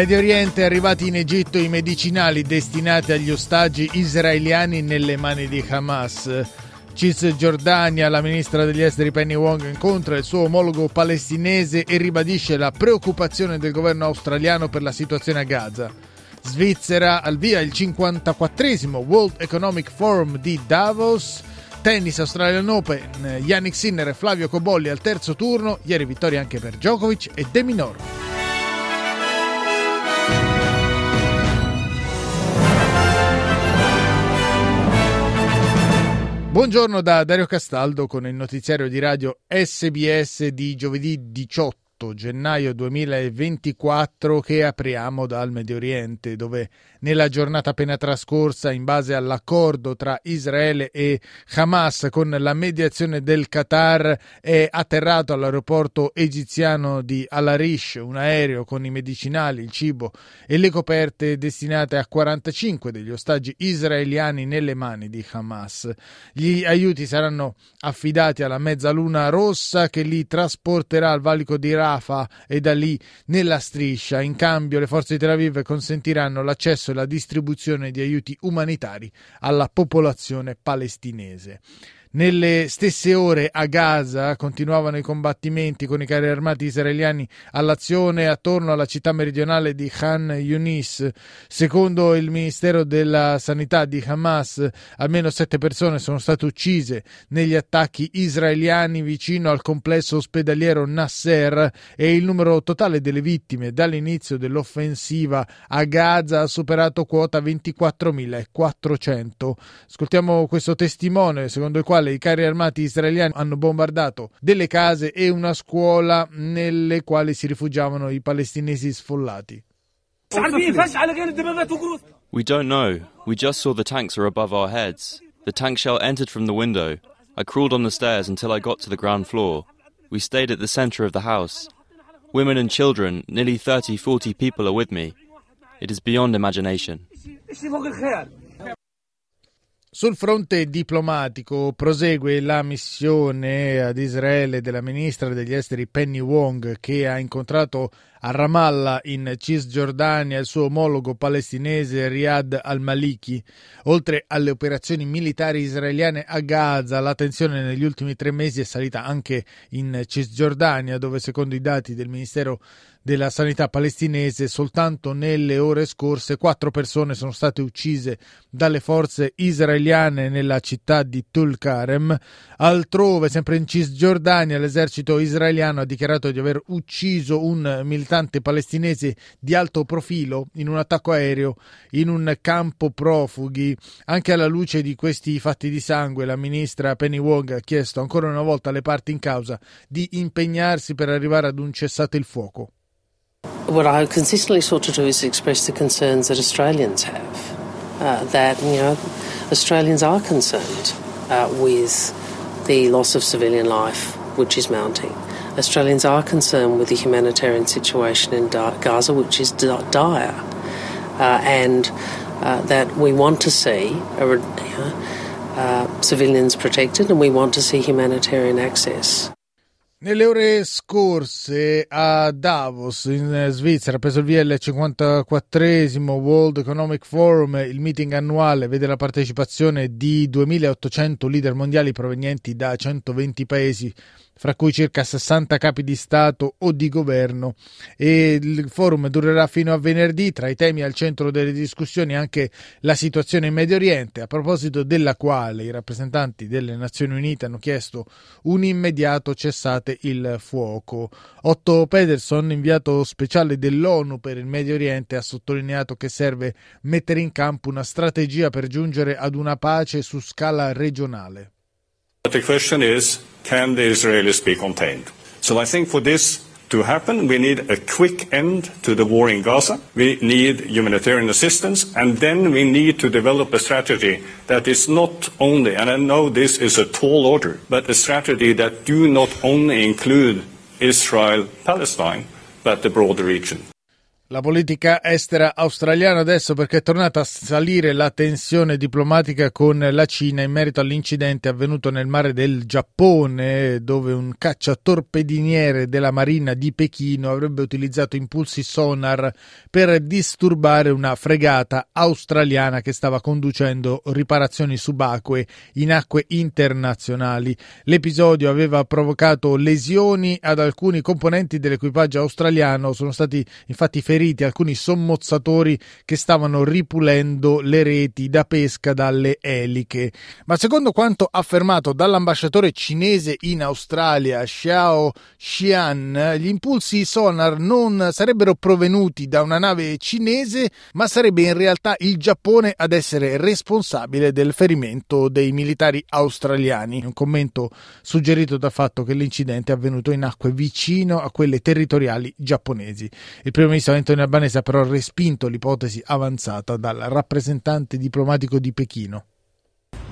Medio Oriente, arrivati in Egitto i medicinali destinati agli ostaggi israeliani nelle mani di Hamas. Cisgiordania, la ministra degli esteri Penny Wong incontra il suo omologo palestinese e ribadisce la preoccupazione del governo australiano per la situazione a Gaza. Svizzera al via il 54 World Economic Forum di Davos. Tennis Australian Open, Yannick Sinner e Flavio Cobolli al terzo turno, ieri vittoria anche per Djokovic e De Minor. Buongiorno da Dario Castaldo con il notiziario di radio SBS di giovedì 18 gennaio 2024 che apriamo dal Medio Oriente, dove nella giornata appena trascorsa, in base all'accordo tra Israele e Hamas con la mediazione del Qatar, è atterrato all'aeroporto egiziano di Al-Arish un aereo con i medicinali, il cibo e le coperte destinate a 45 degli ostaggi israeliani nelle mani di Hamas. Gli aiuti saranno affidati alla Mezzaluna Rossa che li trasporterà al valico di Rafah Rafah e da lì nella striscia. In cambio le forze di Tel Aviv consentiranno l'accesso e la distribuzione di aiuti umanitari alla popolazione palestinese. Nelle stesse ore a Gaza continuavano i combattimenti con i carri armati israeliani all'azione attorno alla città meridionale di Khan Yunis. Secondo il Ministero della Sanità di Hamas, almeno sette persone sono state uccise negli attacchi israeliani vicino al complesso ospedaliero Nasser e il numero totale delle vittime dall'inizio dell'offensiva a Gaza ha superato quota 24.400. Ascoltiamo questo testimone secondo il quale quale i carri armati israeliani hanno bombardato delle case e una scuola nelle quali si rifugiavano i palestinesi sfollati. We don't know. We just saw the tanks are above our heads. The tank shell entered from the window. I crawled on the stairs until I got to the ground floor. We stayed at the center of the house. Women and children, nearly 30, 40 people are with me. It is beyond imagination. Sul fronte diplomatico prosegue la missione ad Israele della ministra degli esteri Penny Wong che ha incontrato a Ramallah in Cisgiordania il suo omologo palestinese Riyad al-Maliki. Oltre alle operazioni militari israeliane a Gaza, la tensione negli ultimi tre mesi è salita anche in Cisgiordania dove secondo i dati del Ministero della sanità palestinese, soltanto nelle ore scorse quattro persone sono state uccise dalle forze israeliane nella città di Tulkarem. Altrove, sempre in Cisgiordania, l'esercito israeliano ha dichiarato di aver ucciso un militante palestinese di alto profilo in un attacco aereo in un campo profughi. Anche alla luce di questi fatti di sangue, la ministra Penny Wong ha chiesto ancora una volta alle parti in causa di impegnarsi per arrivare ad un cessate il fuoco. What I consistently sought to do is express the concerns that Australians have. Uh, that, you know, Australians are concerned uh, with the loss of civilian life, which is mounting. Australians are concerned with the humanitarian situation in Gaza, which is dire, uh, and uh, that we want to see uh, civilians protected and we want to see humanitarian access. Nelle ore scorse a Davos in Svizzera ha preso il via il 54 World Economic Forum, il meeting annuale vede la partecipazione di 2800 leader mondiali provenienti da 120 paesi fra cui circa 60 capi di Stato o di governo e il forum durerà fino a venerdì. Tra i temi al centro delle discussioni anche la situazione in Medio Oriente, a proposito della quale i rappresentanti delle Nazioni Unite hanno chiesto un immediato cessate il fuoco. Otto Pederson, inviato speciale dell'ONU per il Medio Oriente, ha sottolineato che serve mettere in campo una strategia per giungere ad una pace su scala regionale. But the question is, can the Israelis be contained? So I think for this to happen, we need a quick end to the war in Gaza. We need humanitarian assistance, and then we need to develop a strategy that is not only, and I know this is a tall order, but a strategy that do not only include Israel, Palestine, but the broader region. La politica estera australiana adesso perché è tornata a salire la tensione diplomatica con la Cina in merito all'incidente avvenuto nel mare del Giappone dove un cacciatorpediniere della Marina di Pechino avrebbe utilizzato impulsi sonar per disturbare una fregata australiana che stava conducendo riparazioni subacquee in acque internazionali. L'episodio aveva provocato lesioni ad alcuni componenti dell'equipaggio australiano, sono stati infatti feriti feriti alcuni sommozzatori che stavano ripulendo le reti da pesca dalle eliche. Ma secondo quanto affermato dall'ambasciatore cinese in Australia, Xiao Xian, gli impulsi sonar non sarebbero provenuti da una nave cinese, ma sarebbe in realtà il Giappone ad essere responsabile del ferimento dei militari australiani. Un commento suggerito dal fatto che l'incidente è avvenuto in acque vicino a quelle territoriali giapponesi. Il primo ministro Antonio Albanese ha però respinto l'ipotesi avanzata dal rappresentante diplomatico di Pechino.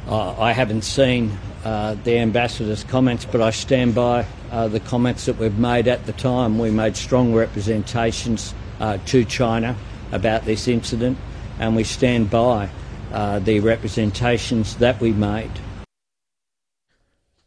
Uh, I haven't seen uh, the ambassador's comments, but I stand by uh, the comments that we've made at the time. We made strong representations uh, to China about this incident, and we stand by uh, the representations that we made.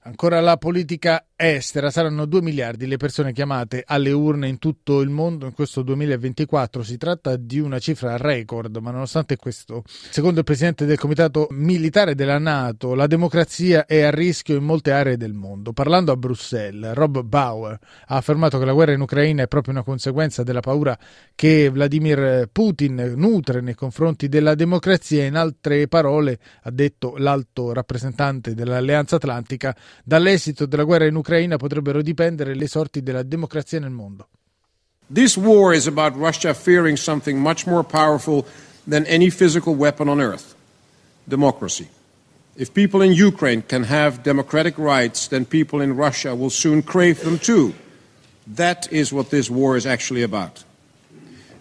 Ancora la politica estera saranno 2 miliardi le persone chiamate alle urne in tutto il mondo in questo 2024. Si tratta di una cifra record, ma nonostante questo, secondo il presidente del comitato militare della Nato, la democrazia è a rischio in molte aree del mondo. Parlando a Bruxelles, Rob Bauer ha affermato che la guerra in Ucraina è proprio una conseguenza della paura che Vladimir Putin nutre nei confronti della democrazia. In altre parole, ha detto l'alto rappresentante dell'Alleanza Atlantica, dall'esito della guerra in Ucraina Potrebbero dipendere le sorti della democrazia nel mondo. This war is about Russia fearing something much more powerful than any physical weapon on earth democracy. If people in Ukraine can have democratic rights, then people in Russia will soon crave them too. That is what this war is actually about.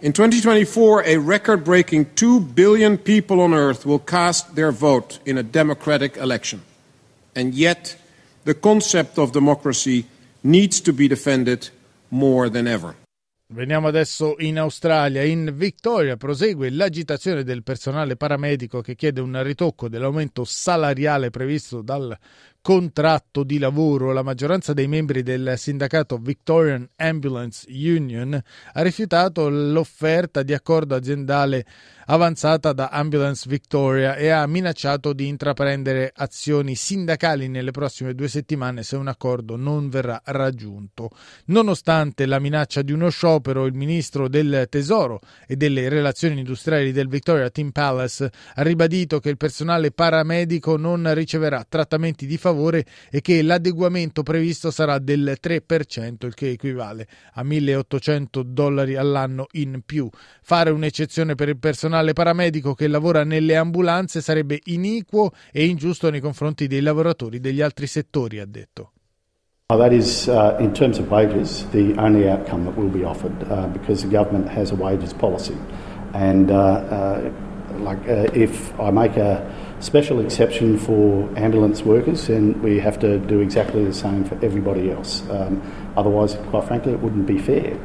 In 2024, a record breaking 2 billion people on earth will cast their vote in a democratic election. And yet, the concept of democracy needs to be defended more than ever. Veniamo adesso in Australia. In Victoria prosegue l'agitazione del personale paramedico che chiede un ritocco dell'aumento salariale previsto dal contratto di lavoro. La maggioranza dei membri del sindacato Victorian Ambulance Union ha rifiutato l'offerta di accordo aziendale avanzata da Ambulance Victoria e ha minacciato di intraprendere azioni sindacali nelle prossime due settimane se un accordo non verrà raggiunto. Nonostante la minaccia di uno sciopero, il ministro del Tesoro e delle relazioni industriali del Victoria Team Palace ha ribadito che il personale paramedico non riceverà trattamenti di favore e che l'adeguamento previsto sarà del 3%, il che equivale a 1800 dollari all'anno in più. Fare un'eccezione per il personale paramedico che lavora nelle ambulanze sarebbe iniquo e ingiusto nei confronti dei lavoratori degli altri settori, ha detto. Oh, that is, uh, in terms of wages, the only outcome that will be offered uh, because the government has a wages policy. And uh, uh like, uh, if I make a special exception for ambulance workers, then we have to do exactly the same for everybody else. Um, otherwise, quite frankly, it wouldn't be fair.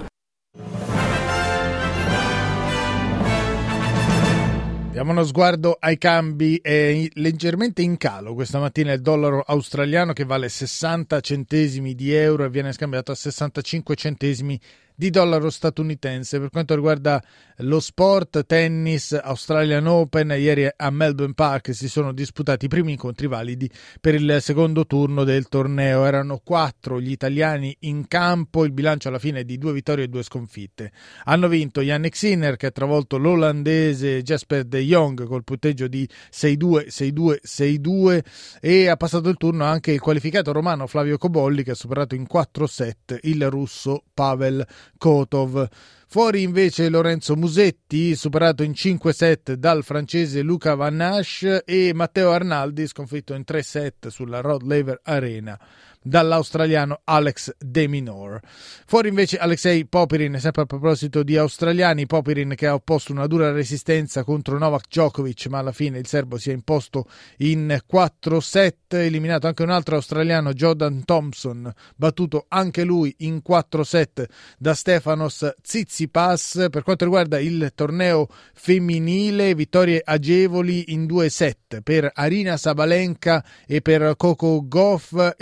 Diamo uno sguardo ai cambi, è leggermente in calo questa mattina il dollaro australiano che vale 60 centesimi di euro e viene scambiato a 65 centesimi di dollaro statunitense. Per quanto riguarda lo sport, tennis, Australian Open, ieri a Melbourne Park si sono disputati i primi incontri validi per il secondo turno del torneo. Erano quattro gli italiani in campo, il bilancio alla fine è di due vittorie e due sconfitte. Hanno vinto Yannick Sinner che ha travolto l'olandese Jasper de Jong col punteggio di 6-2, 6-2, 6-2 e ha passato il turno anche il qualificato romano Flavio Cobolli che ha superato in 4 set il russo Pavel Kotov. Fuori invece Lorenzo Musetti, superato in 5 set dal francese Luca Van Nash e Matteo Arnaldi, sconfitto in 3 set sulla Rod Laver Arena. Dall'australiano Alex De Minor. Fuori invece Alexei Popirin, sempre a proposito di australiani, Popirin che ha opposto una dura resistenza contro Novak Djokovic, ma alla fine il serbo si è imposto in 4-7, eliminato anche un altro australiano, Jordan Thompson, battuto anche lui in 4-7 da Stefanos Tsitsipas. Per quanto riguarda il torneo femminile, vittorie agevoli in due set per Arina Sabalenka e per Coco Goff,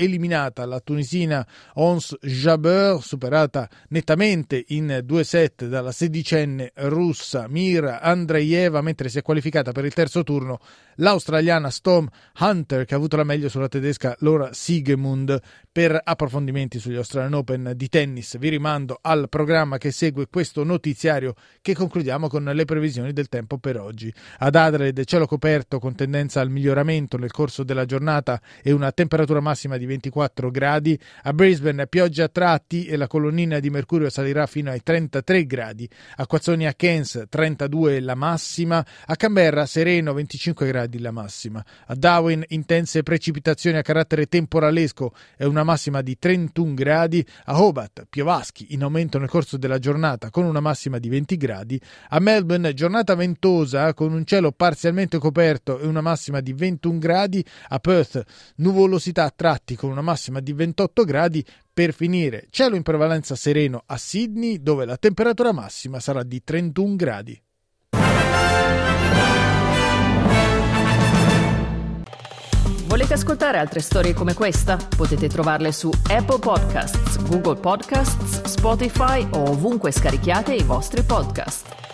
eliminata la tunisina Ons Jabeur, superata nettamente in due set dalla sedicenne russa Mira Andreeva, mentre si è qualificata per il terzo turno l'australiana Storm Hunter che ha avuto la meglio sulla tedesca Laura Siegemund. Per approfondimenti sugli Australian Open di tennis vi rimando al programma che segue questo notiziario che concludiamo con le previsioni del tempo per oggi. Ad Adelaide cielo coperto con tendenza al miglioramento nel corso della giornata e una temperatura massima di 24 gradi. A Brisbane pioggia a tratti e la colonnina di mercurio salirà fino ai 33 gradi. A Quazzoni a Cairns 32 la massima. A Canberra sereno 25 gradi la massima. A Darwin intense precipitazioni a carattere temporalesco e una massima di 31 gradi. A Hobart piovaschi in aumento nel corso della giornata con una massima di 20 gradi. A Melbourne giornata ventosa con un cielo parzialmente coperto e una massima di 21 gradi. A Perth nuvolosità a tratti con una massima di 28 gradi. Per finire, cielo in prevalenza sereno a Sydney, dove la temperatura massima sarà di 31 gradi. Volete ascoltare altre storie come questa? Potete trovarle su Apple Podcasts, Google Podcasts, Spotify o ovunque scarichiate i vostri podcast.